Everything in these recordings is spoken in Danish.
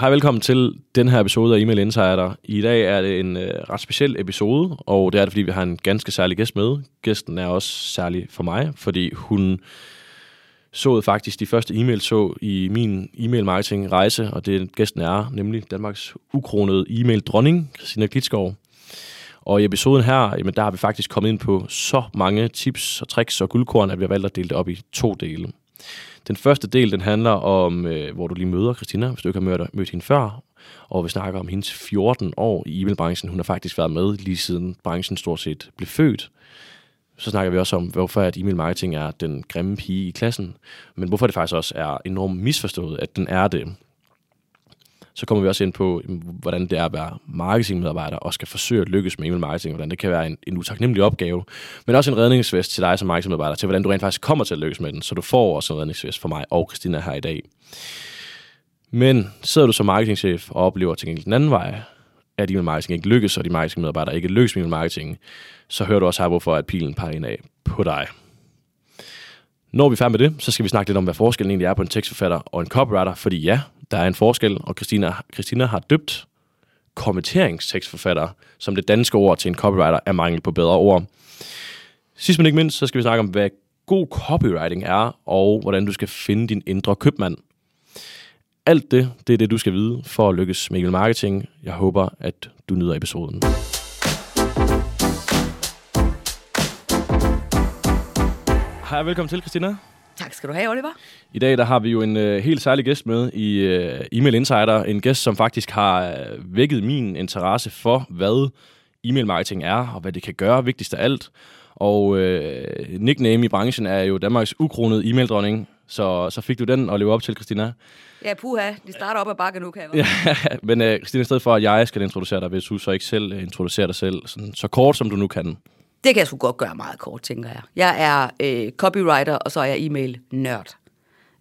Hej, velkommen til den her episode af Email Insider. I dag er det en øh, ret speciel episode, og det er det, fordi vi har en ganske særlig gæst med. Gæsten er også særlig for mig, fordi hun så faktisk de første e-mails så i min e-mail marketing rejse, og det gæsten er nemlig Danmarks ukronede e-mail dronning, Christina Klitskov. Og i episoden her, jamen, der har vi faktisk kommet ind på så mange tips og tricks og guldkorn, at vi har valgt at dele det op i to dele. Den første del, den handler om, øh, hvor du lige møder Christina, hvis du ikke har mødt, mødt hende før. Og vi snakker om hendes 14 år i e-mailbranchen. Hun har faktisk været med lige siden branchen stort set blev født. Så snakker vi også om, hvorfor at e-mail marketing er den grimme pige i klassen, men hvorfor det faktisk også er enormt misforstået, at den er det så kommer vi også ind på, hvordan det er at være marketingmedarbejder og skal forsøge at lykkes med e-mail marketing, hvordan det kan være en, en utaknemmelig opgave, men også en redningsvest til dig som marketingmedarbejder, til hvordan du rent faktisk kommer til at lykkes med den, så du får også en redningsvest for mig og Christina her i dag. Men sidder du som marketingchef og oplever til gengæld den anden vej, at e-mail marketing ikke lykkes, og de marketingmedarbejdere ikke lykkes med e-mail marketing, så hører du også her, hvorfor at pilen peger ind af på dig. Når vi er færdige med det, så skal vi snakke lidt om, hvad forskellen egentlig er på en tekstforfatter og en copywriter, fordi ja, der er en forskel, og Christina, Christina har døbt kommenteringstekstforfatter som det danske ord til en copywriter er mangel på bedre ord. Sidst men ikke mindst, så skal vi snakke om, hvad god copywriting er, og hvordan du skal finde din indre købmand. Alt det, det er det, du skal vide for at lykkes med marketing. Jeg håber, at du nyder episoden. Hej, velkommen til, Christina. Tak skal du have, Oliver. I dag der har vi jo en øh, helt særlig gæst med i øh, Email Insider. En gæst, som faktisk har øh, vækket min interesse for, hvad e-mail marketing er, og hvad det kan gøre, vigtigst af alt. Og øh, nickname i branchen er jo Danmarks ukronede e-mail-dronning. Så, så fik du den at leve op til, Christina. Ja, puha. De starter op ad bakke nu, kan jeg ja, Men øh, Christina, i stedet for, at jeg skal introducere dig, vil du så ikke selv øh, introducere dig selv, sådan, så kort som du nu kan. Det kan jeg sgu godt gøre meget kort, tænker jeg. Jeg er øh, copywriter, og så er jeg e-mail-nørd.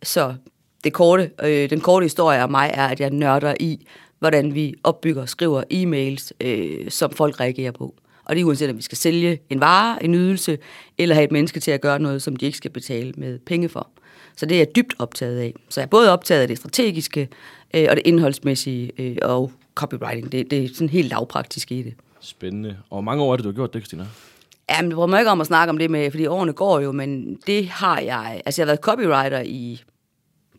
Så det korte, øh, den korte historie af mig er, at jeg nørder i, hvordan vi opbygger og skriver e-mails, øh, som folk reagerer på. Og det er uanset, om vi skal sælge en vare, en ydelse, eller have et menneske til at gøre noget, som de ikke skal betale med penge for. Så det er jeg dybt optaget af. Så jeg er både optaget af det strategiske, øh, og det indholdsmæssige, øh, og copywriting. Det, det er sådan helt lavpraktisk i det. Spændende. Og hvor mange år er det, du har gjort det, Christina? Jamen, det bryder mig ikke om at snakke om det med, fordi årene går jo, men det har jeg. Altså, jeg har været copywriter i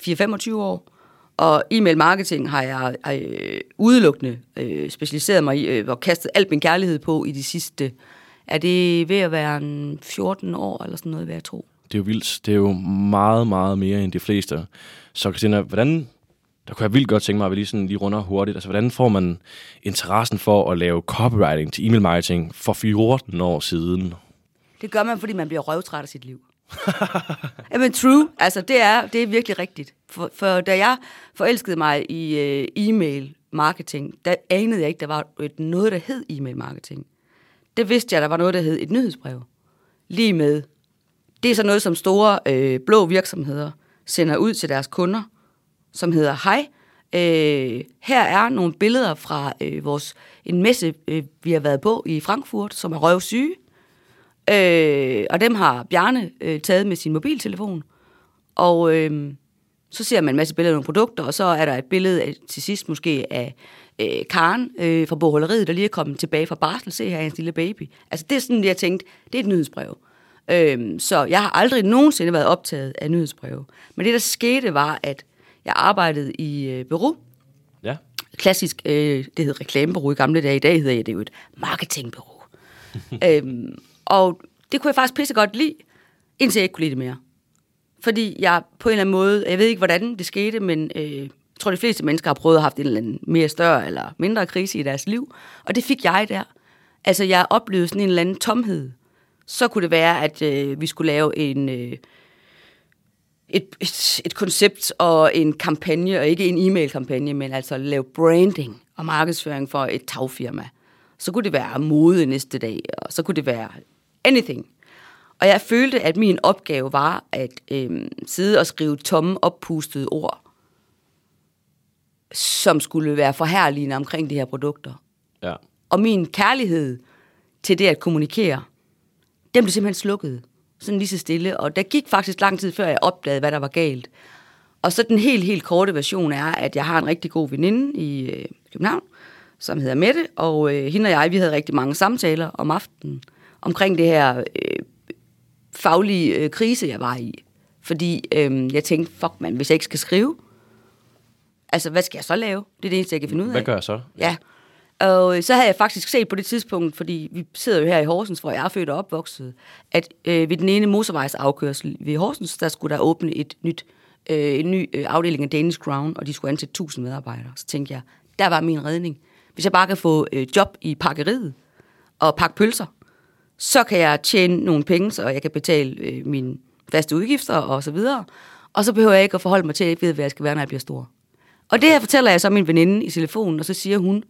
4-25 år, og e-mail marketing har jeg øh, udelukkende øh, specialiseret mig i, øh, og kastet alt min kærlighed på i de sidste, er det ved at være en 14 år eller sådan noget, vil jeg tro. Det er jo vildt. Det er jo meget, meget mere end de fleste. Så Christina, hvordan der kunne jeg vildt godt tænke mig, at vi lige, sådan, lige runder hurtigt. Altså, hvordan får man interessen for at lave copywriting til e-mail marketing for 14 år siden? Det gør man, fordi man bliver røvtræt af sit liv. Jamen true, altså det er, det er virkelig rigtigt. For, for da jeg forelskede mig i øh, e-mail marketing, der anede jeg ikke, der var et, noget, der hed e-mail marketing. Det vidste jeg, der var noget, der hed et nyhedsbrev. Lige med. Det er så noget, som store øh, blå virksomheder sender ud til deres kunder, som hedder Hej. Øh, her er nogle billeder fra øh, vores en messe, øh, vi har været på i Frankfurt, som er røvsyge. Øh, og dem har Bjarne øh, taget med sin mobiltelefon. Og øh, så ser man en masse billeder af nogle produkter, og så er der et billede af, til sidst måske af øh, Karen øh, fra Boholderiet, der lige er kommet tilbage fra barsel. Se her, hans lille baby. Altså det er sådan, jeg tænkte, det er et nyhedsbrev. Øh, så jeg har aldrig nogensinde været optaget af nyhedsbreve. Men det, der skete, var, at jeg arbejdede i øh, bureau. Ja. Klassisk, øh, det hed reklamebureau i gamle dage. I dag hedder det jo et marketingbureau. øhm, og det kunne jeg faktisk pisse godt lide, indtil jeg ikke kunne lide det mere. Fordi jeg på en eller anden måde, jeg ved ikke, hvordan det skete, men øh, jeg tror, de fleste mennesker har prøvet at have en eller anden mere større eller mindre krise i deres liv. Og det fik jeg der. Altså, jeg oplevede sådan en eller anden tomhed. Så kunne det være, at øh, vi skulle lave en... Øh, et, et, et koncept og en kampagne, og ikke en e-mail-kampagne, men altså lave branding og markedsføring for et tagfirma. Så kunne det være mode næste dag, og så kunne det være anything. Og jeg følte, at min opgave var at øhm, sidde og skrive tomme, oppustede ord, som skulle være forhærligende omkring de her produkter. Ja. Og min kærlighed til det at kommunikere, den blev simpelthen slukket sådan lige så stille. Og der gik faktisk lang tid, før jeg opdagede, hvad der var galt. Og så den helt, helt korte version er, at jeg har en rigtig god veninde i øh, København, som hedder Mette, og øh, hende og jeg, vi havde rigtig mange samtaler om aftenen omkring det her øh, faglige øh, krise, jeg var i. Fordi øh, jeg tænkte, fuck man, hvis jeg ikke skal skrive, altså hvad skal jeg så lave? Det er det eneste, jeg kan finde ud af. Hvad gør jeg så? Ja. Og øh, så havde jeg faktisk set på det tidspunkt, fordi vi sidder jo her i Horsens, hvor jeg er født og opvokset, at øh, ved den ene motorvejsafkørsel ved Horsens, der skulle der åbne et nyt, øh, en ny øh, afdeling af Danish Crown, og de skulle ansætte 1000 medarbejdere. Så tænkte jeg, der var min redning. Hvis jeg bare kan få øh, job i pakkeriet og pakke pølser, så kan jeg tjene nogle penge, så jeg kan betale øh, mine faste udgifter og så videre. Og så behøver jeg ikke at forholde mig til, at jeg ikke ved, hvad jeg skal være, når jeg bliver stor. Og det her fortæller jeg så min veninde i telefonen, og så siger hun,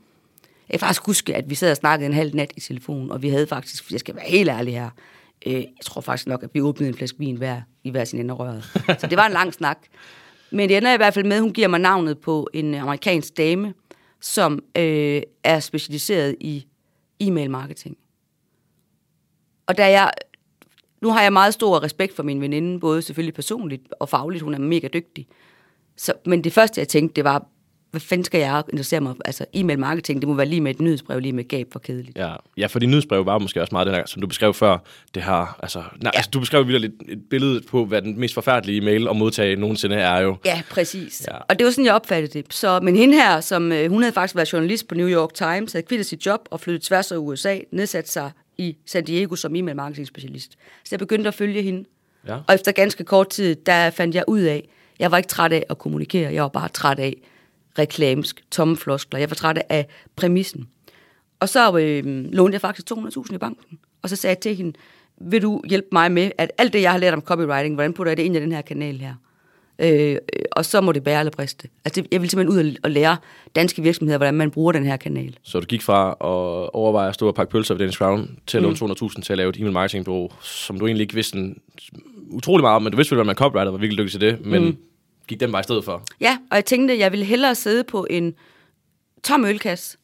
jeg kan faktisk huske, at vi sad og snakkede en halv nat i telefonen, og vi havde faktisk, jeg skal være helt ærlig her, øh, jeg tror faktisk nok, at vi åbnede en flaske vin hver, i hver sin ende røret. Så det var en lang snak. Men det ender i hvert fald med, at hun giver mig navnet på en amerikansk dame, som øh, er specialiseret i e-mail marketing. Og da jeg, nu har jeg meget stor respekt for min veninde, både selvfølgelig personligt og fagligt, hun er mega dygtig. Så, men det første, jeg tænkte, det var, hvad fanden skal jeg interessere mig Altså, e-mail marketing, det må være lige med et nyhedsbrev, lige med gab for kedeligt. Ja, ja for din nyhedsbrev var måske også meget den her, som du beskrev før, det her, altså, nej, ja. altså du beskrev virkelig et, et billede på, hvad den mest forfærdelige mail at modtage nogensinde er jo. Ja, præcis. Ja. Og det var sådan, jeg opfattede det. Så, men hende her, som, øh, hun havde faktisk været journalist på New York Times, havde kvittet sit job og flyttet tværs af USA, nedsat sig i San Diego som e-mail marketing specialist. Så jeg begyndte at følge hende. Ja. Og efter ganske kort tid, der fandt jeg ud af, jeg var ikke træt af at kommunikere, jeg var bare træt af reklamsk, tomme floskler. Jeg var træt af præmissen. Og så øh, lånte jeg faktisk 200.000 i banken. Og så sagde jeg til hende, vil du hjælpe mig med, at alt det, jeg har lært om copywriting, hvordan putter jeg det ind i den her kanal her? Øh, og så må det bære eller briste. Altså, det, jeg vil simpelthen ud og lære danske virksomheder, hvordan man bruger den her kanal. Så du gik fra at overveje at stå og pakke pølser ved Dennis Crown, til at låne mm. 200.000 til at lave et e-mail marketingbureau, som du egentlig ikke vidste en, utrolig meget om, men du vidste vel, at man copywriter var virkelig dygtig til det, men mm gik den vej i stedet for. Ja, og jeg tænkte, at jeg ville hellere sidde på en tom ølkasse,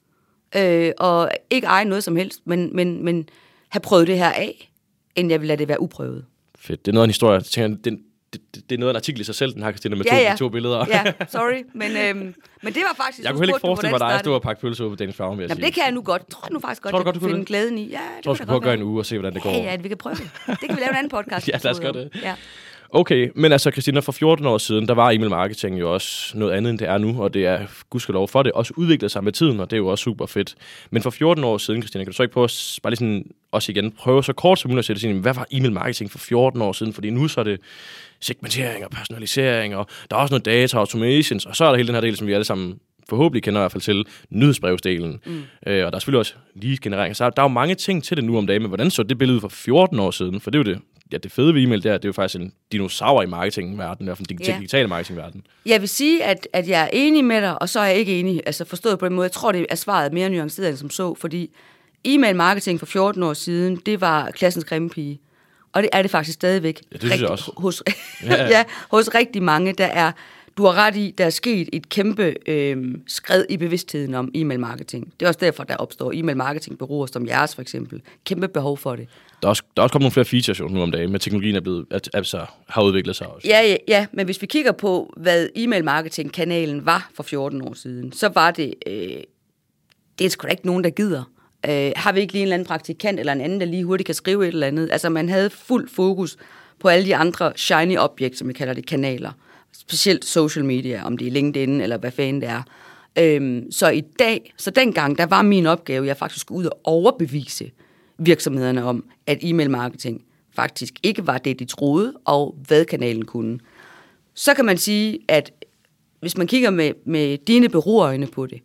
øh, og ikke eje noget som helst, men, men, men have prøvet det her af, end jeg ville lade det være uprøvet. Fedt. Det er noget af en historie. Jeg tænker, det, det, det er noget af en artikel i sig selv, den her Christina, med ja, to, ja. to billeder. ja, sorry. Men, øhm, men det var faktisk... Jeg kunne heller ikke forestille mig dig at stå og pakke pølser på Danish Farm, vil jeg Jamen, sige. det kan jeg nu godt. Tror du nu faktisk godt, Tror du godt, du kunne finde glæden i. Ja, det tror, du prøve at gøre en uge og se, hvordan det går. Ja, ja, vi kan prøve det. Det kan vi lave en anden podcast. ja, lad os gøre det. Ja. Okay, men altså Christina, for 14 år siden, der var e-mail marketing jo også noget andet, end det er nu, og det er gudskelov for det, også udviklet sig med tiden, og det er jo også super fedt. Men for 14 år siden, Christina, kan du så ikke prøve at, bare lige sådan, også igen, prøve så kort som muligt at sætte sig hvad var e-mail marketing for 14 år siden? Fordi nu så er det segmentering og personalisering, og der er også noget data automations, og så er der hele den her del, som vi alle sammen forhåbentlig kender i hvert fald til nyhedsbrevsdelen. Mm. Øh, og der er selvfølgelig også lige generering. Så der er jo mange ting til det nu om dagen, men hvordan så det billede for 14 år siden? For det er jo det, ja, det fede ved e-mail, det er, det er jo faktisk en dinosaur i marketingverdenen, i hvert fald den Ja. digitale marketingverden. Jeg vil sige, at, at jeg er enig med dig, og så er jeg ikke enig. Altså forstået på den måde. Jeg tror, det er svaret mere nuanceret end som så, fordi e-mail marketing for 14 år siden, det var klassens grimme pige. Og det er det faktisk stadigvæk. Ja, det synes jeg også. Hos, Ja, ja. ja, hos rigtig mange, der er, du har ret i, der er sket et kæmpe øh, skred i bevidstheden om e-mail marketing. Det er også derfor, der opstår e-mail marketing bureauer som jeres for eksempel. Kæmpe behov for det. Der er, også, der er også kommet nogle flere features jo nu om dagen, med teknologien er blevet, altså, har udviklet sig også. Ja, ja, ja, men hvis vi kigger på, hvad e-mail marketing kanalen var for 14 år siden, så var det, øh, det er sgu da ikke nogen, der gider. Øh, har vi ikke lige en eller anden praktikant eller en anden, der lige hurtigt kan skrive et eller andet? Altså man havde fuld fokus på alle de andre shiny objects, som vi kalder det, kanaler. Specielt social media, om det er LinkedIn eller hvad fanden det er. Øhm, så i dag, så dengang, der var min opgave, jeg faktisk skulle ud og overbevise virksomhederne om, at e-mail marketing faktisk ikke var det, de troede, og hvad kanalen kunne. Så kan man sige, at hvis man kigger med, med dine beroerøjne på det,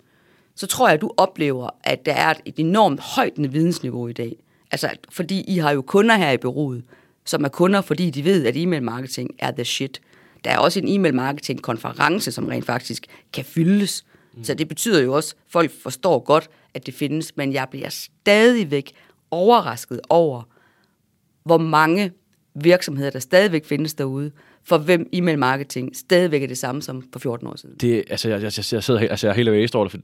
så tror jeg, at du oplever, at der er et enormt højt vidensniveau i dag. Altså, fordi I har jo kunder her i bureauet, som er kunder, fordi de ved, at e-mail marketing er the shit. Der er også en e-mail marketing konference, som rent faktisk kan fyldes. Mm. Så det betyder jo også, at folk forstår godt, at det findes, men jeg bliver stadigvæk overrasket over, hvor mange virksomheder, der stadigvæk findes derude, for hvem e-mail marketing stadigvæk er det samme som for 14 år siden. Det, altså, jeg, jeg, jeg, sidder altså, jeg er helt væk over det, for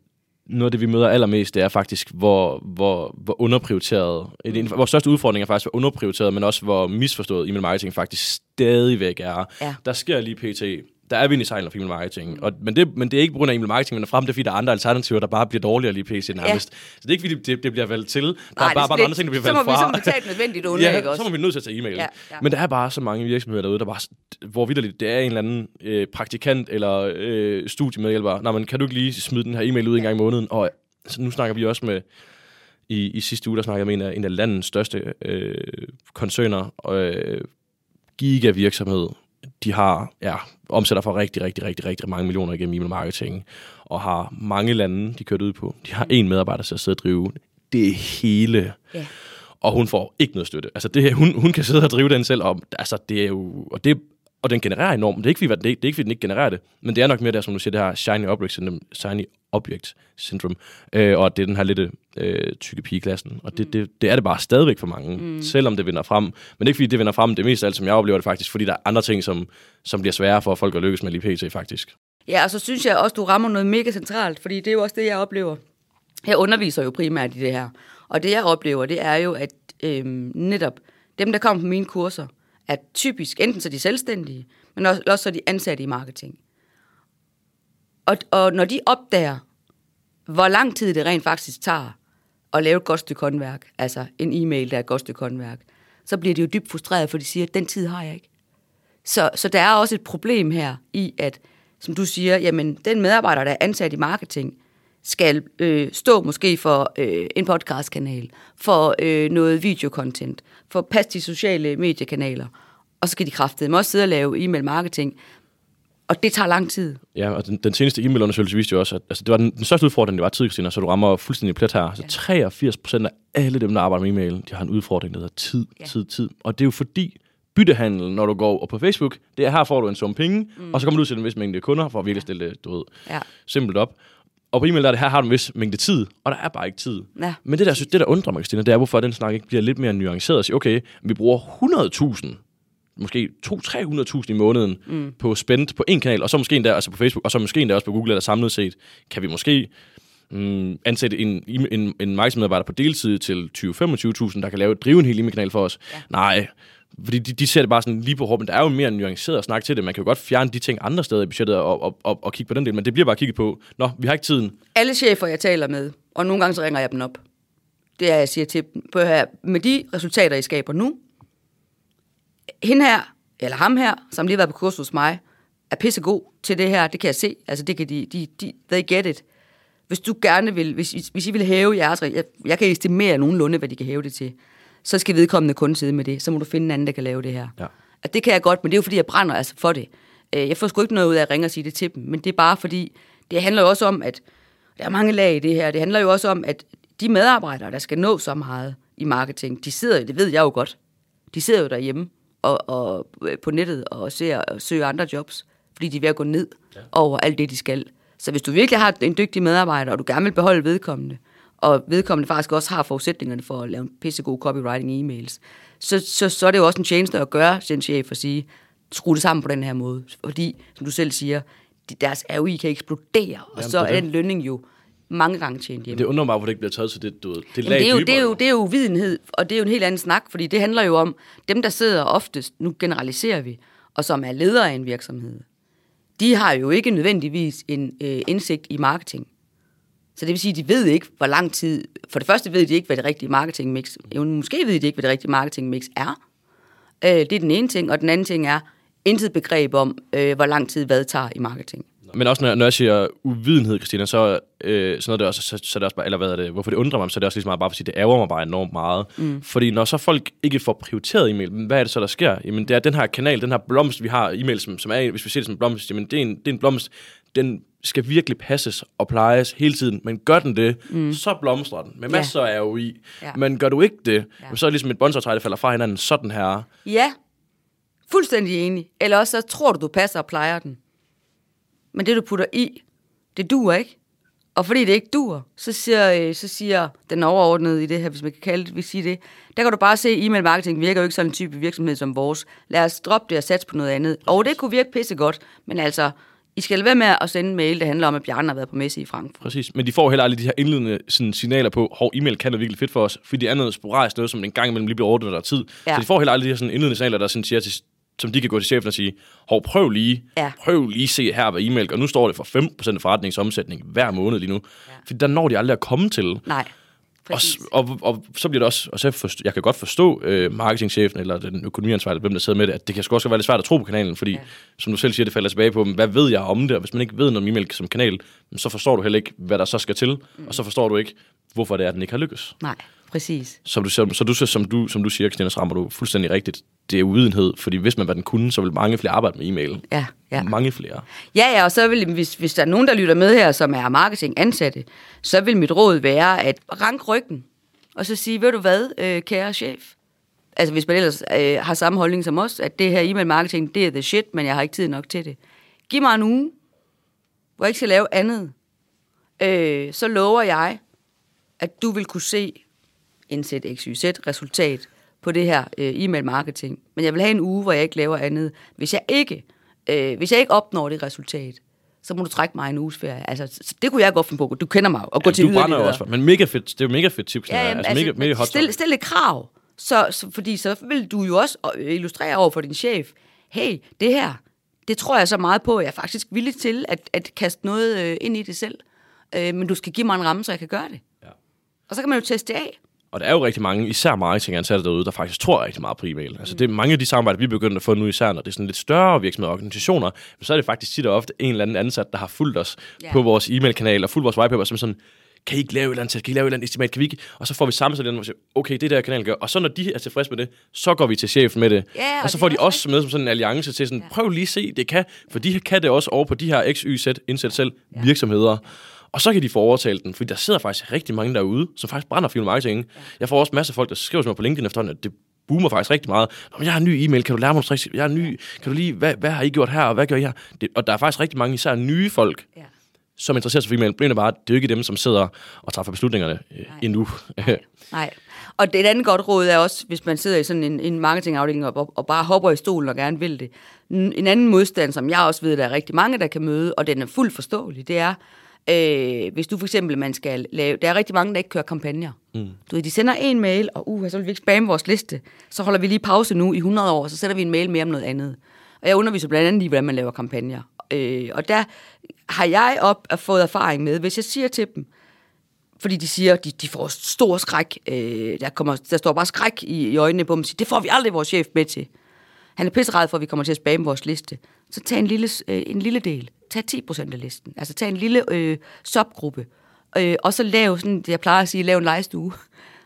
noget af det, vi møder allermest, det er faktisk, hvor, hvor, hvor underprioriteret, mm. vores største udfordring er faktisk, hvor underprioriteret, men også hvor misforstået e-mail marketing faktisk stadigvæk er. Ja. Der sker lige pt. Der er vind i sejlen for e-mail marketing. Og, men, det, men det er ikke på grund af e-mail marketing, men er frem, det er fordi, der er andre alternativer, der bare bliver dårligere lige pc nærmest. Ja. Så det er ikke fordi, det, det bliver valgt til. Der Nej, er bare, bare andre ting, der bliver valgt fra. så må vi et nødvendigt onde, ja, ikke også? så må vi nødt til at tage e-mail. Ja, ja. Men der er bare så mange virksomheder derude, der bare, hvor vidderligt, det er en eller anden øh, praktikant eller øh, studiemedhjælper. Nej, men kan du ikke lige smide den her e-mail ud en gang i måneden? Og så nu snakker vi også med, i, i sidste uge, der snakkede jeg med en af, en af landets største øh, koncerner, øh, gigavirksomhed. De har, ja, omsætter for rigtig, rigtig, rigtig, rigtig mange millioner igennem e-mail marketing, og har mange lande, de kørt ud på. De har en medarbejder til at sidde og drive det hele Ja. og hun får ikke noget støtte. Altså, det, hun, hun kan sidde og drive den selv, og, altså, det er jo, og, det, og den genererer enormt. Det er, ikke, fordi, det, er, det er ikke, fordi den ikke genererer det, men det er nok mere der, som du siger, det her shiny object syndrome, shiny object syndrome, øh, og det er den her lidt øh, tykke pigeklassen. Og det, det, det, er det bare stadigvæk for mange, mm. selvom det vinder frem. Men ikke, fordi det vinder frem, det er mest af alt, som jeg oplever det faktisk, fordi der er andre ting, som, som bliver svære for folk at lykkes med lige pt. faktisk. Ja, og så synes jeg også, du rammer noget mega centralt, fordi det er jo også det, jeg oplever. Jeg underviser jo primært i det her. Og det, jeg oplever, det er jo, at øhm, netop dem, der kommer på mine kurser, er typisk, enten så de selvstændige, men også, også så de ansatte i marketing. Og, og når de opdager, hvor lang tid det rent faktisk tager at lave et godt stykke håndværk, altså en e-mail, der er et godt stykke håndværk, så bliver de jo dybt frustreret, for de siger, at den tid har jeg ikke. Så, så der er også et problem her i, at, som du siger, jamen, den medarbejder, der er ansat i marketing, skal øh, stå måske for øh, en podcastkanal, for øh, noget videocontent, for passe de sociale mediekanaler, og så skal de kraftedeme også sidde og lave e-mail marketing, og det tager lang tid. Ja, og den, den seneste e-mailundersøgelse viste jo også, at altså, det var den, den største udfordring, det var tid, Christina, så du rammer fuldstændig plet her. Så 83 procent af alle dem, der arbejder med e-mail, de har en udfordring, der hedder tid, Ja. tid, tid. Og det er jo fordi, byttehandel, når du går og på Facebook, det er her får du en sum penge, mm. og så kommer du ud til en vis mængde kunder, for at virkelig stille det, du ved, Ja. simpelt op. Og der er det her har du en vis mængde tid, og der er bare ikke tid. Ja. Men det der, synes, det der undrer mig, Christina, det er, hvorfor den snak ikke bliver lidt mere nuanceret og sige, okay, vi bruger 100.000 måske 200-300.000 i måneden mm. på spændt på en kanal, og så måske endda altså på Facebook, og så måske endda også på Google, eller samlet set, kan vi måske mm, ansætte en, en, en markedsmedarbejder på deltid til 20-25.000, der kan lave, drive en hel e-mail-kanal for os. Ja. Nej, fordi de, de ser det bare sådan lige på hårdt, men der er jo mere nuanceret at snakke til det. Man kan jo godt fjerne de ting andre steder i budgettet og, og, og, og kigge på den del, men det bliver bare kigget på, nå, vi har ikke tiden. alle chefer, jeg taler med, og nogle gange så ringer jeg dem op. Det er, jeg siger til dem, på her, med de resultater, I skaber nu, hende her, eller ham her, som lige har været på kursus hos mig, er pissegod til det her, det kan jeg se. Altså, det kan de, de, de they get it. Hvis du gerne vil, hvis, hvis I vil hæve jeres, jeg, jeg kan estimere nogenlunde, hvad de kan hæve det til, så skal vedkommende kun sidde med det. Så må du finde en anden, der kan lave det her. Ja. At det kan jeg godt, men det er jo fordi, jeg brænder altså for det. Øh, Jeg får sgu ikke noget ud af at ringe og sige det til dem, men det er bare fordi, det handler jo også om, at der er mange lag i det her. Det handler jo også om, at de medarbejdere, der skal nå så meget i marketing, de sidder, det ved jeg jo godt, de sidder jo derhjemme og, og øh, på nettet og ser og søger andre jobs, fordi de er ved at gå ned ja. over alt det, de skal. Så hvis du virkelig har en dygtig medarbejder, og du gerne vil beholde vedkommende, og vedkommende faktisk også har forudsætningerne for at lave en pissegod copywriting i e-mails, så, så, så er det jo også en tjeneste at gøre, den chef, at sige, skru det sammen på den her måde. Fordi, som du selv siger, de- deres ROI kan eksplodere, og Jamen, så er den lønning jo mange gange tjent hjem. Det undrer mig, hvorfor det ikke bliver taget til det, du ved, det lag det, er jo, det, er jo, det er jo videnhed, og det er jo en helt anden snak, fordi det handler jo om dem, der sidder oftest, nu generaliserer vi, og som er ledere af en virksomhed. De har jo ikke nødvendigvis en øh, indsigt i marketing. Så det vil sige, at de ved ikke, hvor lang tid... For det første ved de ikke, hvad det rigtige marketingmix... Måske ved de ikke, hvad det rigtige marketingmix er. Øh, det er den ene ting, og den anden ting er intet begreb om, øh, hvor lang tid hvad tager i marketing. Men også når, når jeg siger uvidenhed, Christina, så, øh, så, noget, det også, så, så er det også bare, eller hvad er det, hvorfor det undrer mig, så er det også lige så meget bare, fordi det ærger mig bare enormt meget. Mm. Fordi når så folk ikke får prioriteret e-mail, hvad er det så, der sker? Jamen det er den her kanal, den her blomst, vi har e-mail, som, som er, hvis vi ser det som en blomst, jamen det er en, det er en blomst, den skal virkelig passes og plejes hele tiden. Men gør den det, mm. så blomstrer den med Ja. masser af ROI. Ja. Men gør du ikke det, Ja. ja. så er det ligesom et båndsaftræ, der falder fra hinanden sådan her. Ja, fuldstændig enig. Eller også så tror du, du passer og plejer den. Men det, du putter i, det duer ikke. Og fordi det ikke dur, så siger, øh, så siger den overordnede i det her, hvis man kan kalde det, vil sige det, der kan du bare se, at e-mail marketing virker jo ikke sådan en type virksomhed som vores. Lad os droppe det og satse på noget andet. Og det kunne virke pissegodt, men altså, I skal lade være med at sende en mail, der handler om, at Bjarne har været på messe i Frankfurt. Præcis, men de får heller aldrig de her indledende sådan, signaler på, hov, e-mail kan være virkelig fedt for os, fordi det er noget sporadisk noget, som en gang imellem lige bliver ordnet der er tid. Ja. Så de får heller aldrig de her sådan, indledende signaler, der sådan, siger til, som de kan gå til chefen og sige, hov, prøv lige, Ja. prøv lige se her, hvad e-mail gør. Nu står det for 5% af forretningsomsætning hver måned lige nu. Ja. For der når de aldrig at komme til. Nej, præcis. s- og, og, så bliver det også, og så forstå, jeg kan godt forstå øh, marketingchefen eller den økonomiansvarlige, hvem der sidder med det, at det kan sgu også være lidt svært at tro på kanalen, fordi, ja. som du selv siger, det falder tilbage på, hvad ved jeg om det, og hvis man ikke ved noget om e-mail som kanal, så forstår du heller ikke, hvad der så skal til, mm. og så forstår du ikke, hvorfor det er, at den ikke har lykkes. Nej, præcis. Som du, siger- så du, så, som du, som du siger, Christina, så rammer du fuldstændig rigtigt. Det er uvidenhed, fordi hvis man var den kunne, så ville mange flere arbejde med e-mail. Ja, ja. Mange flere. Ja, ja, og så vil, hvis, hvis der er nogen, der lytter med her, som er marketingansatte, så vil mit råd være at rank ryggen, og så sige, ved du hvad, øh, kære chef? Altså hvis man ellers øh, har samme holdning som os, at det her e-mail marketing, det er the shit, men jeg har ikke tid nok til det. Giv mig en uge, hvor jeg ikke skal lave andet. Øh, så lover jeg, at du vil kunne se indsæt XYZ resultat på det her øh, e-mail marketing. Men jeg vil have en uge, hvor jeg ikke laver andet. Hvis jeg ikke, øh, hvis jeg ikke opnår det resultat, så må du trække mig en uges ferie. Altså, så det kunne jeg godt finde på. Du kender mig og gå til du brænder jo også for, men mega fedt, det er jo mega fedt tip, Christina. Ja, jamen, altså, mega, mega hot stil, stil et krav, så, så, fordi så vil du jo også øh, illustrere over for din chef, hey, det her, det tror jeg så meget på, at jeg er faktisk villig til at, at kaste noget øh, ind i det selv. Øh, men du skal give mig en ramme, så jeg kan gøre det. Ja. Og så kan man jo teste det af. Og der er jo rigtig mange, især marketingansatte derude, der faktisk tror rigtig meget på e-mail. Altså det er mange af de samarbejder, vi er begyndt at få nu, især når det er sådan lidt større virksomheder og organisationer, så er det faktisk tit og ofte en eller anden ansat, der har fulgt os ja. på vores e-mail-kanal og fulgt vores whitepaper, som sådan, kan I ikke lave et eller andet, kan I lave et eller andet estimat, kan vi ikke? Og så får vi sammensat den, og siger, okay, det er det, her kanalen gør. Og så når de er tilfredse med det, så går vi til chefen med det. Ja, og så får de også med som sådan en alliance til sådan, prøv lige at se, det kan, for de kan det også over på de her XYZ, indsæt selv, virksomheder. Og så kan de få overtalt den, fordi der sidder faktisk rigtig mange derude, som faktisk brænder for marketing. Ja. Jeg får også masser af folk, der skriver til mig på LinkedIn efterhånden, at det boomer faktisk rigtig meget. Nå, men jeg har en ny e-mail, kan du lære mig noget tricks? Jeg har en ny, kan du lige, hvad, hvad har I gjort her, og hvad gør I her? Det, og der er faktisk rigtig mange, især nye folk, Ja. som interesserer sig for e-mail. Problemet er bare, at det er jo ikke dem, som sidder og træffer beslutningerne øh, endnu. Nej. Og det et andet godt råd er også, hvis man sidder i sådan en, en marketingafdeling og, og bare hopper i stolen og gerne vil det. En en anden modstand, som jeg også ved, der er rigtig mange, der kan møde, og den er fuldt forståelig, det er, øh, hvis du for eksempel, man skal lave, der er rigtig mange, der ikke kører kampagner. Mm. Du ved, de sender en mail, og uh, så vil vi ikke spamme vores liste. Så holder vi lige pause nu i 100 år, så sætter vi en mail mere om noget andet. Og jeg underviser blandt andet i, hvordan man laver kampagner. Øh, og der har jeg op og fået erfaring med, hvis jeg siger til dem, fordi de siger, de, de får stor skræk. Øh, der, kommer, der står bare skræk i, i øjnene på dem. Siger, det får vi aldrig vores chef med til. Han er pissered for, at vi kommer til at spamme vores liste. Så tag en lille, øh, en lille del. Tag 10% af listen. Altså tag en lille øh, subgruppe. Øh, og så lav sådan, jeg plejer at sige, lav en legestue.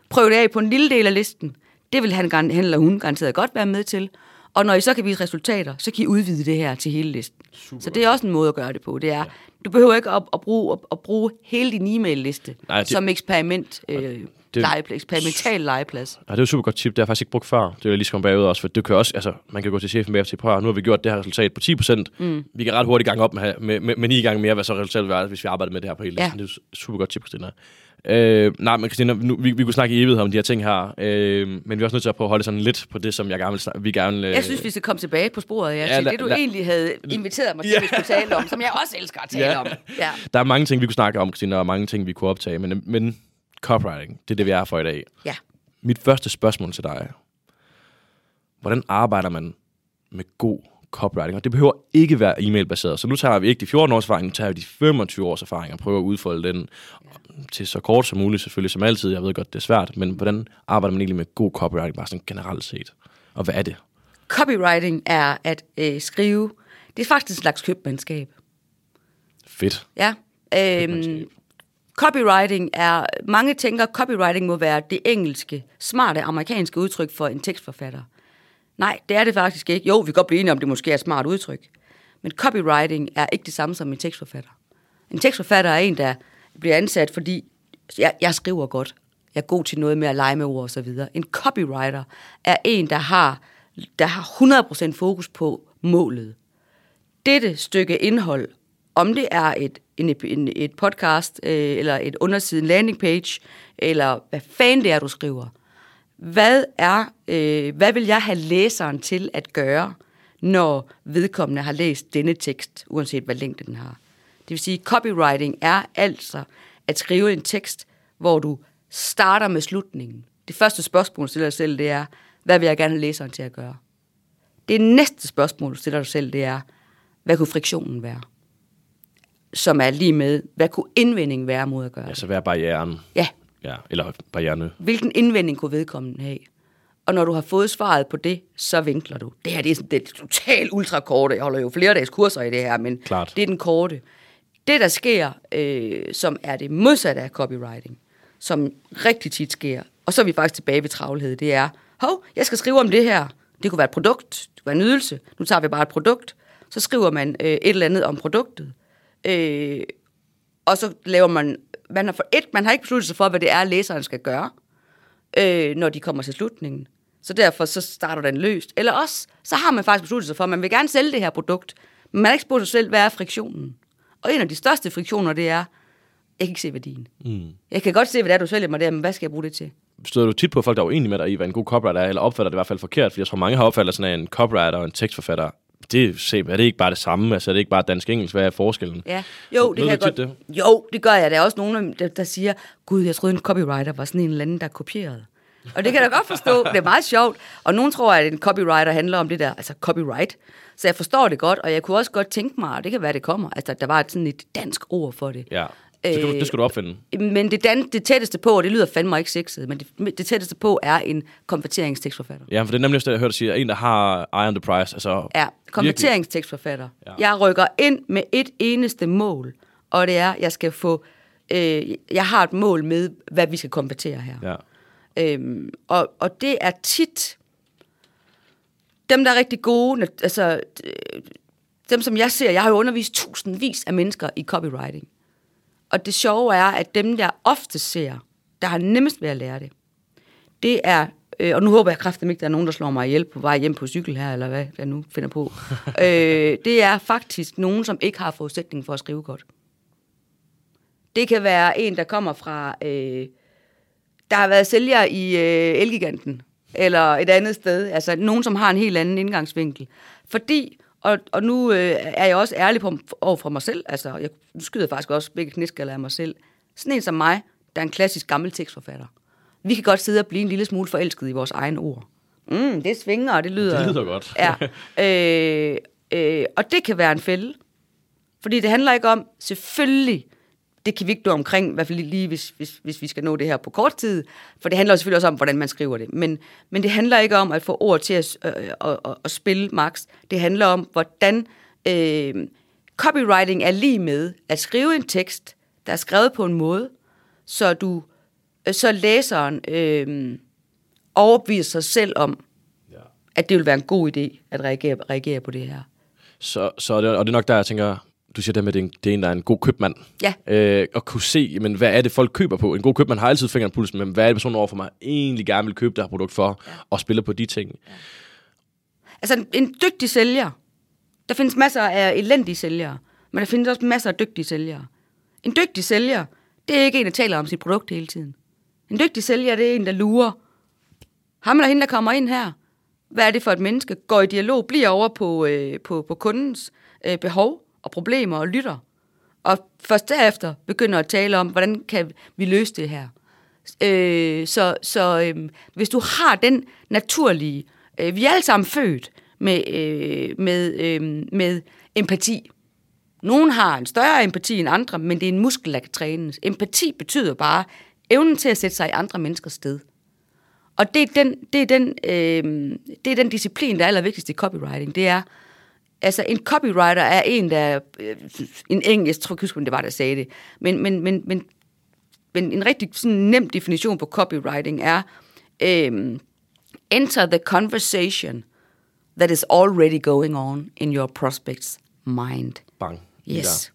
Prøv det af på en lille del af listen. Det vil han, han eller hun garanteret godt være med til. Og når I så kan vise resultater, så kan I udvide det her til hele listen. Super. Så det er også en måde at gøre det på. Det er, ja. Du behøver ikke at, at, bruge, at, at bruge hele din e-mail-liste Nej, det- som eksperiment, øh, det- legeplads, eksperimental legeplads. Og det er et super godt tip, det har jeg faktisk ikke brugt før. Det vil jeg lige komme bagud også, for det kan også, altså, man kan gå til chefen bagefter og sige, prøv at nu har vi gjort det her resultat på 10%. Mm. Vi kan ret hurtigt gange op med, med, med, med 9 gange mere, hvad så resultatet vil være, hvis vi arbejder med det her på hele Ja. Det er et super godt tip, Christina. Øh, nej, men Christina, nu, vi, vi kunne snakke i evighed om de her ting her, øh, men vi er også nødt til at prøve at holde sådan lidt på det, som jeg gerne vil, snak- vi gerne... Øh, Jeg synes, vi skal komme tilbage på sporet, ja, Ja, til la- det, du la- egentlig havde inviteret mig til, Ja. vi skulle tale om, som jeg også elsker at tale Ja. om. Ja. Der er mange ting, vi kunne snakke om, Christina, og mange ting, vi kunne optage, men, men copywriting, det er det, vi er for i dag. ja. Mit første spørgsmål til dig er, hvordan arbejder man med god copywriting? Og det behøver ikke være e-mail-baseret. Så nu tager vi ikke de 14 års erfaring, nu tager vi de 25 års erfaring og prøver at udfolde den til så kort som muligt, selvfølgelig som altid. Jeg ved godt, det er svært, men hvordan arbejder man egentlig med god copywriting, bare sådan generelt set? Og hvad er det? Copywriting er at øh, skrive, det er faktisk et slags købmandskab. Fedt. Ja. Øhm, copywriting er, mange tænker, copywriting må være det engelske, smarte amerikanske udtryk for en tekstforfatter. Nej, det er det faktisk ikke. Jo, vi kan godt blive enige om, det måske er et smart udtryk. Men copywriting er ikke det samme som en tekstforfatter. En tekstforfatter er en, der bliver ansat, fordi jeg, jeg skriver godt. Jeg er god til noget med at lege med ord og så videre. En copywriter er en, der har, der har 100% fokus på målet dette stykke indhold, om det er et, en, en, et podcast, øh, eller et undersiden landing page, eller hvad fanden det er, du skriver. Hvad, er, øh, hvad vil jeg have læseren til at gøre, når vedkommende har læst denne tekst, uanset hvad længde den har? Det vil sige, copywriting er altså at skrive en tekst, hvor du starter med slutningen. Det første spørgsmål, du stiller dig selv, det er, hvad vil jeg gerne have læseren til at gøre? Det næste spørgsmål, du stiller dig selv, det er, hvad kunne friktionen være? Som er lige med, hvad kunne indvendingen være mod at gøre? Altså, hvad er barrieren? Ja, Ja, eller barrierne. hvilken indvending kunne vedkommende have? Og når du har fået svaret på det, så vinkler du. Det her det er, sådan, det er totalt ultrakorte. Jeg holder jo flere dages kurser i det her, men Klart. det er den korte. Det, der sker, øh, som er det modsatte af copywriting, som rigtig tit sker, og så er vi faktisk tilbage ved travlhed, det er, hov, jeg skal skrive om det her. Det kunne være et produkt, det kunne være en ydelse. Nu tager vi bare et produkt. Så skriver man øh, et eller andet om produktet. Øh, og så laver man, man har, for et, man har ikke besluttet sig for, hvad det er, læseren skal gøre, øh, når de kommer til slutningen. Så derfor så starter den løst. Eller også, så har man faktisk besluttet sig for, at man vil gerne sælge det her produkt, men man har ikke spurgt sig selv, hvad er friktionen? Og en af de største friktioner, det er, jeg kan ikke se værdien. Mm. Jeg kan godt se, hvad det er, du sælger mig der, men hvad skal jeg bruge det til? Støder du tit på folk, der er uenige med dig i, hvad en god copywriter er, eller opfatter det i hvert fald forkert? Fordi jeg tror, mange har opfattet sådan, at en copywriter og en tekstforfatter, det, se, er det ikke bare det samme? Altså, er det ikke bare dansk-engelsk? Hvad er forskellen? Ja, jo, det Ved kan godt. Det? Jo, det gør jeg. Der er også nogen, der, der siger, gud, jeg troede, en copywriter var sådan en eller anden, der kopierede. Og det kan jeg da godt forstå. Det er meget sjovt. Og nogen tror, at en copywriter handler om det der, altså copyright. Så jeg forstår det godt, og jeg kunne også godt tænke mig, og det kan være, det kommer, altså der var sådan et dansk ord for det. Ja, det skal, du, det skal du opfinde. Men det, dan- det tætteste på, og det lyder fandme ikke sexet, men det, det tætteste på er en konverteringstekstforfatter. Ja, for det er nemlig også det, jeg hørte sige, en, der har eye on the price. Altså, Ja, konverteringstekstforfatter. Ja. Jeg rykker ind med et eneste mål, og det er, jeg skal få... Øh, jeg har et mål med, hvad vi skal konvertere her. Ja. Øhm, og, og det er tit dem, der er rigtig gode, altså øh, dem, som jeg ser, jeg har jo undervist tusindvis af mennesker i copywriting. Og det sjove er, at dem, der ofte ser, der har nemmest ved at lære det, det er, øh, og nu håber jeg kraftigt ikke, der er nogen, der slår mig ihjel på vej hjem på cykel her, eller hvad jeg nu finder på. øh, det er faktisk nogen, som ikke har forudsætning for at skrive godt. Det kan være en, der kommer fra, øh, der har været sælger i øh, Elgiganten, eller et andet sted. Altså nogen, som har en helt anden indgangsvinkel. Fordi, og, og nu øh, er jeg også ærlig på, over for mig selv, altså jeg, nu skyder jeg faktisk også begge knæskaller af mig selv. Sådan en som mig, der er en klassisk gammel tekstforfatter. Vi kan godt sidde og blive en lille smule forelsket i vores egne ord. Mm, det svinger, og det lyder... Det lyder godt. Ja. Øh, øh, og det kan være en fælde. Fordi det handler ikke om, selvfølgelig, det kan vi ikke nå omkring, i hvert fald lige hvis, hvis, hvis vi skal nå det her på kort tid, for det handler selvfølgelig også om, hvordan man skriver det. Men, men det handler ikke om at få ord til at, øh, at, at, at spille max. Det handler om, hvordan øh, copywriting er lige med at skrive en tekst, der er skrevet på en måde, så du øh, så læseren øh, overbeviser sig selv om, Ja. at det vil være en god idé at reagere, reagere på det her. Så, så det, og det er nok der, jeg tænker, du siger det med, at det er en, det er en der er en god købmand. Ja. Øh, og kunne se, men hvad er det, folk køber på? En god købmand har altid fingeren på pulsen, men hvad er det, personen overfor mig egentlig gerne vil købe det her produkt for, ja. og spille på de ting? Altså en, en dygtig sælger. Der findes masser af elendige sælgere, men der findes også masser af dygtige sælgere. En dygtig sælger, det er ikke en, der taler om sit produkt hele tiden. En dygtig sælger, det er en, der lurer. Ham eller hende, der kommer ind her, hvad er det for et menneske? Går i dialog, bliver over på, øh, på, på kundens øh, behov og problemer og lytter. Og først derefter begynder at tale om, hvordan kan vi løse det her. Øh, så så øh, hvis du har den naturlige, øh, vi er alle sammen født med, øh, med, øh, med empati. Nogen har en større empati end andre, men det er en muskel, der kan trænes. Empati betyder bare evnen til at sætte sig i andre menneskers sted. Og det er den, det er den, øh, det er den disciplin, der er allervigtigst i copywriting. Det er, altså en copywriter er en, der er, øh, en engelsk, jeg tror ikke, det var, der sagde det, men, men, men, men, men en rigtig sådan nem definition på copywriting er, øh, enter the conversation that is already going on in your prospect's mind. Bang. Yes. Der.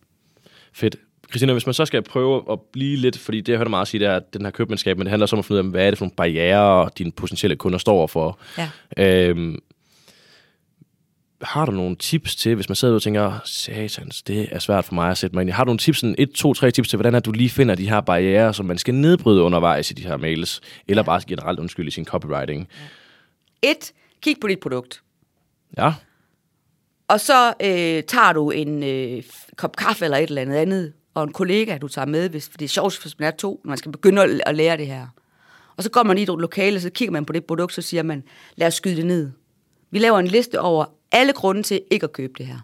Fedt. Christina, hvis man så skal prøve at blive lidt, fordi det jeg hørte meget sige, det er, at den her købmandskab, men det handler også om at finde ud af, hvad er det for nogle barriere, dine potentielle kunder står overfor. Ja. Øhm, har du nogle tips til, hvis man sidder og tænker, satans, det er svært for mig at sætte mig ind i. Har du nogle tips, sådan et, to, tre tips til, hvordan at du lige finder de her barriere, som man skal nedbryde undervejs i de her mails, eller bare generelt undskyld i sin copywriting? Et, kig på dit produkt. Ja, Og så øh, tager du en øh, kop kaffe eller et eller andet andet, og en kollega, du tager med, hvis, for det er sjovt, hvis man er to, når man skal begynde at, at lære det her. Og så går man i et lokale, så kigger man på det produkt, så siger man, lad os skyde det ned. Vi laver en liste over alle grunde til ikke at købe det her.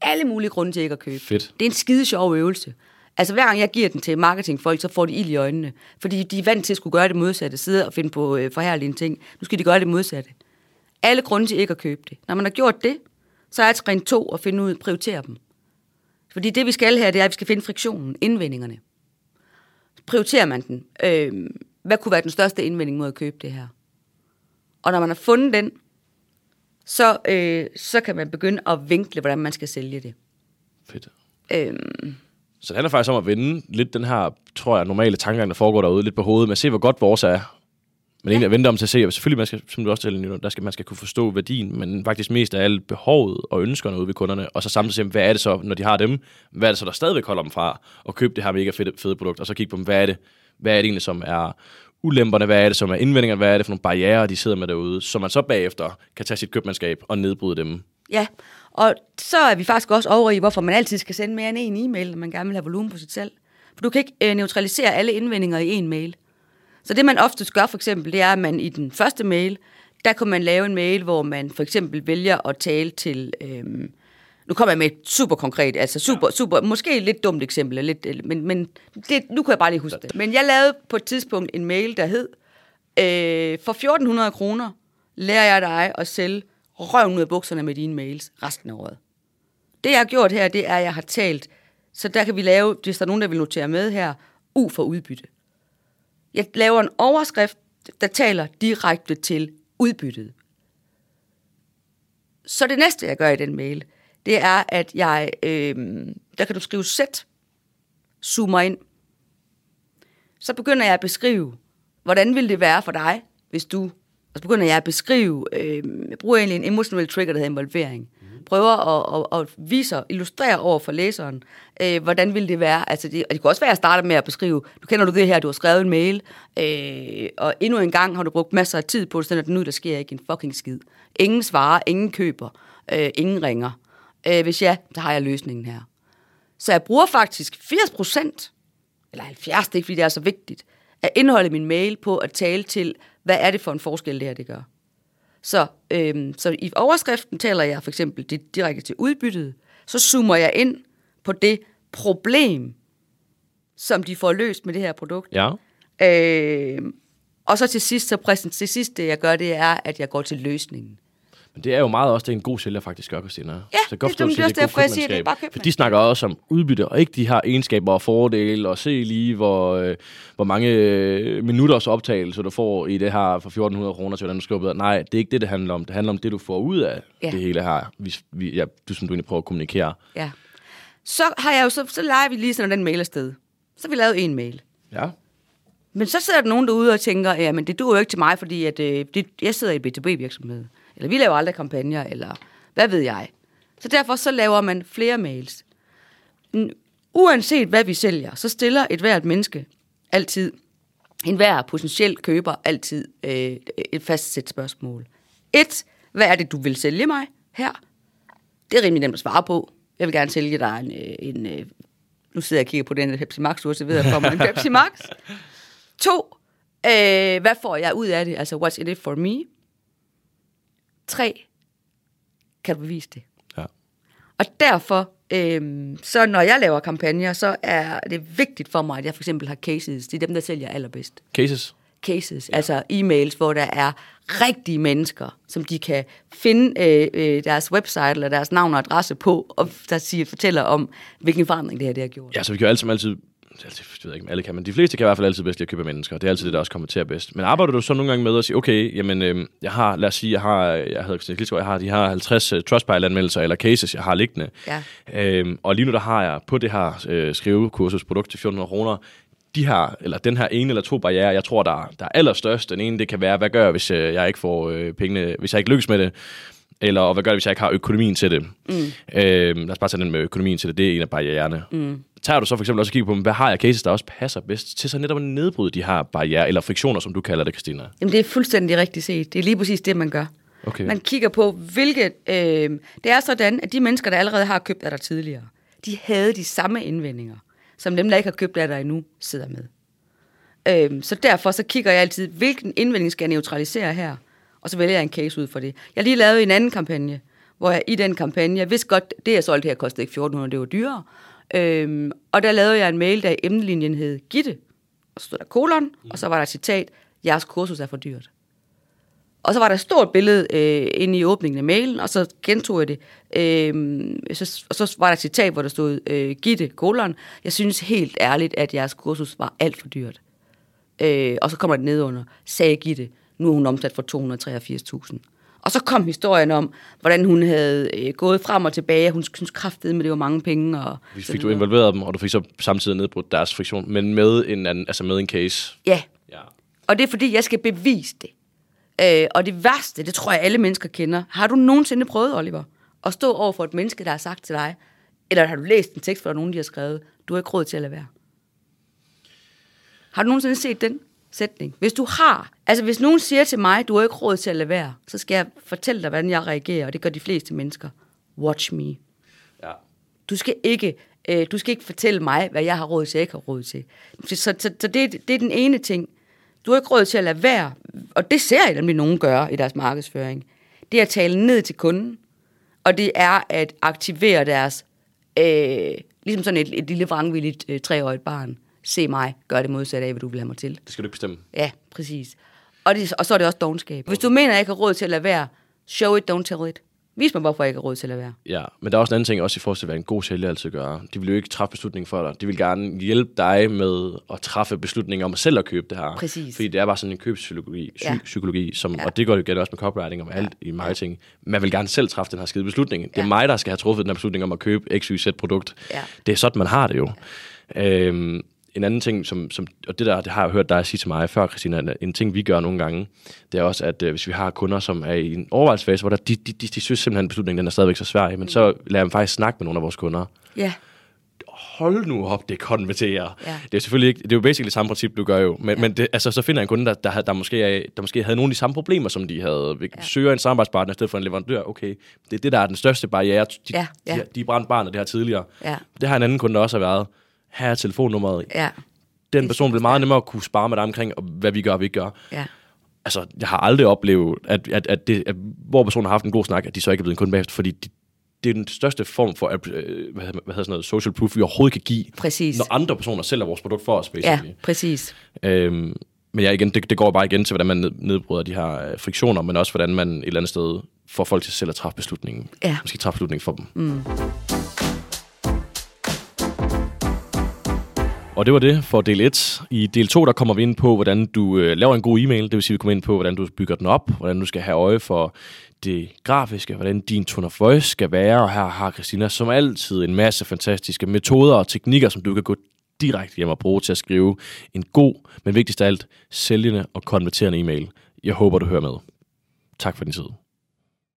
Alle mulige grunde til ikke at købe. Fedt. Det er en skide sjov øvelse. Altså hver gang jeg giver den til marketingfolk, så får de ild i øjnene. Fordi de er vant til at skulle gøre det modsatte, sidde og finde på øh, forhærlige ting. Nu skal de gøre det modsatte. Alle grunde til ikke at købe det. Når man har gjort det, så er trin to at finde ud af prioritere dem. Fordi det vi skal her, det er, at vi skal finde friktionen, indvendingerne. Prioriterer man den? Øh, hvad kunne være den største indvending mod at købe det her? Og når man har fundet den, så, øh, så kan man begynde at vinkle, hvordan man skal sælge det. Fedt. Øhm, Så det handler faktisk om at vende lidt den her, tror jeg, normale tankegang, der foregår derude, lidt på hovedet, med at se, hvor godt vores er. Men egentlig at vente om til at se, og selvfølgelig, man skal, som du også taler, der skal, man skal kunne forstå værdien, men faktisk mest af alt behovet og ønskerne ude ved kunderne, og så samtidig se, hvad er det så, når de har dem, hvad er det så, der stadigvæk holder dem fra at købe det her mega fede, fede produkt, og så kigge på dem, hvad er det, hvad er det egentlig, som er ulemperne, hvad er det, som er indvendingerne, hvad er det for nogle barriere, de sidder med derude, så man så bagefter kan tage sit købmandskab og nedbryde dem. Ja, og så er vi faktisk også over i, hvorfor man altid skal sende mere end en e-mail, når man gerne vil have volumen på sit salg. For du kan ikke øh, neutralisere alle indvendinger i en mail. Så det man oftest gør for eksempel, det er, at man i den første mail, der kan man lave en mail, hvor man for eksempel vælger at tale til... Øh, nu kommer jeg med et super konkret, altså super, super, måske et lidt dumt eksempel, lidt, men, men det, nu kan jeg bare lige huske det. Men jeg lavede på et tidspunkt en mail, der hed, øh, for 1400 kroner lærer jeg dig at sælge røven ud af bukserne med dine mails resten af året. Det jeg har gjort her, det er, at jeg har talt, så der kan vi lave, hvis der er nogen, der vil notere med her, U for udbytte. Jeg laver en overskrift, der taler direkte til udbyttet. Så det næste, jeg gør i den mail, det er, at jeg, øh, der kan du skrive sæt, zoomer ind. Så begynder jeg at beskrive, hvordan vil det være for dig, hvis du, og så begynder jeg at beskrive, øh, jeg bruger egentlig en emotional trigger, der hedder involvering. Prøver at, at, at vise og illustrere over for læseren, øh, hvordan vil det være. Altså det, og det kunne også være, at jeg starter med at beskrive, du kender du det her, du har skrevet en mail, øh, og endnu en gang har du brugt masser af tid på det, sådan at nu der sker ikke en fucking skid. Ingen svarer, ingen køber, øh, ingen ringer. Øh, hvis ja, så har jeg løsningen her. Så jeg bruger faktisk 80 procent, eller 70, det er ikke fordi det er så vigtigt, at indholde min mail på at tale til, hvad er det for en forskel, det her det gør. Så, øhm, så i overskriften taler jeg for eksempel det direkte til udbyttet, så zoomer jeg ind på det problem, som de får løst med det her produkt. Ja. Øh, og så til sidst, så præsent, til sidst det jeg gør, det er, at jeg går til løsningen. Men det er jo meget også det, en god sælger faktisk gør, Christina. Ja, så godt det- det er også det er derfor, jeg siger, det er bare For de snakker også om udbytte, og ikke de har egenskaber og fordele, og se lige, hvor, øh, hvor mange øh, minutters optagelse du får i det her for 1400 kroner til, hvordan du skriver bedre. Nej, det er ikke det, det handler om. Det handler om det, du får ud af Ja. det hele her, hvis vi, ja, du, som du egentlig prøver at kommunikere. Ja. Så har jeg jo, så, så leger vi lige sådan den mail afsted. Så vi lavet en mail. Ja. Men så sidder der nogen derude og tænker, ja, men det duer jo ikke til mig, fordi at, øh, det, jeg sidder i en B2B-virksomhed. Eller vi laver aldrig kampagner, eller hvad ved jeg. Så derfor så laver man flere mails. Uanset hvad vi sælger, så stiller et hvert menneske altid, en hver potentiel køber altid øh, et fastsæt spørgsmål. Et, hvad er det, du vil sælge mig her? Det er rimelig nemt at svare på. Jeg vil gerne sælge dig en, øh, en, en nu sidder jeg og kigger på den Pepsi Max, så ved, at kommer en Pepsi Max. To, øh, hvad får jeg ud af det? Altså, what's in it for me? Tre, kan du bevise det? ja. Og derfor, øh, så når jeg laver kampagner, så er det vigtigt for mig, at jeg for eksempel har cases. Det er dem, der sælger allerbedst. Cases. Cases, ja. altså e-mails, hvor der er rigtige mennesker, som de kan finde øh, øh, deres website eller deres navn og adresse på, og der siger, fortæller om, hvilken forandring det her det har gjort. Ja, så vi kan jo altid, altid jeg ved ikke, om alle kan, men de fleste kan i hvert fald altid bedst lide at købe af mennesker. Det er altid det, der også konverterer bedst. Men arbejder du så nogle gange med at sige, okay, jamen, øh, jeg har, lad os sige, jeg har, jeg hedder Christian jeg har de her 50 uh, Trustpilot-anmeldelser eller cases, jeg har liggende. Ja. Øhm, og lige nu, der har jeg på det her øh, skrivekursus produkt til 1400 kroner, de her, eller den her ene eller to barriere, jeg tror, der, der er allerstørst. Den ene, det kan være, hvad gør jeg, hvis øh, jeg ikke får øh, pengene, hvis jeg ikke lykkes med det? Eller og hvad gør jeg, hvis jeg ikke har økonomien til det? Mm. Øhm, lad os bare tage den med økonomien til det. Det er en af barriererne. Mm. Tager du så for eksempel også og kigger på, hvad har jeg cases, der også passer bedst til så netop at nedbryde de her barriere, eller friktioner, som du kalder det, Christina? Jamen, det er fuldstændig rigtigt set. Det er lige præcis det, man gør. Okay. Man kigger på, hvilket... Øh, det er sådan, at de mennesker, der allerede har købt af dig tidligere, de havde de samme indvendinger, som dem, der ikke har købt af dig endnu, sidder med. Øh, så derfor så kigger jeg altid, hvilken indvending skal jeg neutralisere her? og så vælger jeg en case ud for det. Jeg lige lavet en anden kampagne, hvor jeg i den kampagne, jeg vidste godt, det jeg solgte her kostede ikke 1400, det var dyrere. Øhm, og der lavede jeg en mail, der i emnelinjen hed Gitte, og så stod der kolon, og så var der et citat, jeres kursus er for dyrt. Og så var der et stort billede øh, inde i åbningen af mailen, og så gentog jeg det. Øh, så, og så var der et citat, hvor der stod, øh, Gitte, kolon, jeg synes helt ærligt, at jeres kursus var alt for dyrt. Øh, og så kommer det ned under, sagde Gitte, nu er hun omsat for 283.000. Og så kom historien om, hvordan hun havde øh, gået frem og tilbage. Hun synes kraftede med, det var mange penge. Og Vi fik du involveret dem, og du fik så samtidig nedbrudt deres friktion, men med en, anden, altså med en case. Ja, Ja. og det er fordi, jeg skal bevise det. Øh, og det værste, det tror jeg alle mennesker kender. Har du nogensinde prøvet, Oliver, at stå over for et menneske, der har sagt til dig, eller har du læst en tekst fra nogen, de har skrevet, du har ikke råd til at lade være? Har du nogensinde set den sætning? Hvis du har, altså hvis nogen siger til mig, du har ikke råd til at lade være, så skal jeg fortælle dig, hvordan jeg reagerer, og det gør de fleste mennesker. Watch me. ja. Du skal ikke, øh, du skal ikke fortælle mig, hvad jeg har råd til, jeg ikke har råd til. Så, så, så, det, det er den ene ting. Du har ikke råd til at lade være, og det ser jeg nemlig nogen gøre i deres markedsføring. Det er at tale ned til kunden, og det er at aktivere deres, øh, ligesom sådan et, et lille vrangvilligt øh, treårigt barn. Se mig, gør det modsatte af, hvad du vil have mig til. Det skal du ikke bestemme. Ja, præcis. Og, det, og så er det også dogenskab. Hvis du mener, at jeg ikke har råd til at lade være, show it, don't tell it. Vis mig, hvorfor jeg ikke har råd til at være. Ja, men der er også en anden ting, også i forhold til, hvad en god sælger altid gør. De vil jo ikke træffe beslutningen for dig. De vil gerne hjælpe dig med at træffe beslutninger om at selv at købe det her. Præcis. Fordi det er bare sådan en købspsykologi, psy- Ja. psykologi, som, Ja. og det det gælder også med copywriting og med alt i marketing. Man vil gerne selv træffe den her skide beslutning. Det er Ja. mig, der skal have truffet den her beslutning om at købe x, y, z produkt. Ja. Det er sådan, man har det jo. Øhm, en anden ting, som, som, og det der, det har jeg hørt dig sige til mig før, Christina, en, ting, vi gør nogle gange, det er også, at øh, hvis vi har kunder, som er i en overvejelsesfase, hvor der, de, de, de, de synes simpelthen, at beslutningen den er stadigvæk så svær, men så lader man faktisk snakke med nogle af vores kunder. Ja, Hold nu op, det konverterer. Ja. Det er selvfølgelig ikke, det er jo basically det samme princip, du gør jo, men, ja. men det, altså, så finder jeg en kunde, der, der, der, måske er, der måske havde nogle af de samme problemer, som de havde. Vi ja. søger en samarbejdspartner i stedet for en leverandør. Okay, det er det, der er den største barriere. De, Ja, ja. de, de brændte barnet det her tidligere. Ja. Det har en anden kunde der også har været. Her er telefonnummeret. ja, Den person vil meget nemmere kunne spare med dig omkring, og hvad vi gør og vi ikke gør. ja. Altså, jeg har aldrig oplevet, at, at, at, det, at hvor personen har haft en god snak, at de så ikke er blevet en kunde bagefter, fordi de, det er den største form for øh, hvad, hedder- hvad hedder sådan noget, social proof, vi overhovedet kan give, Præcis. når andre personer sælger vores produkt for os, Ja, basically. præcis. Øhm, men ja, igen, det, det går bare igen til, hvordan man ned- nedbryder de her øh, friktioner, men også hvordan man et eller andet sted får folk til selv at træffe beslutningen. Ja. Måske træffe beslutningen for dem. Mm. Og det var det for del 1. I del 2, der kommer vi ind på, hvordan du øh, laver en god e-mail. Det vil sige, vi kommer ind på, hvordan du bygger den op, hvordan du skal have øje for det grafiske, hvordan din tone of voice skal være. Og her har Christina som altid en masse fantastiske metoder og teknikker, som du kan gå direkte hjem og bruge til at skrive en god, men vigtigst af alt, sælgende og konverterende e-mail. Jeg håber, du hører med. Tak for din tid.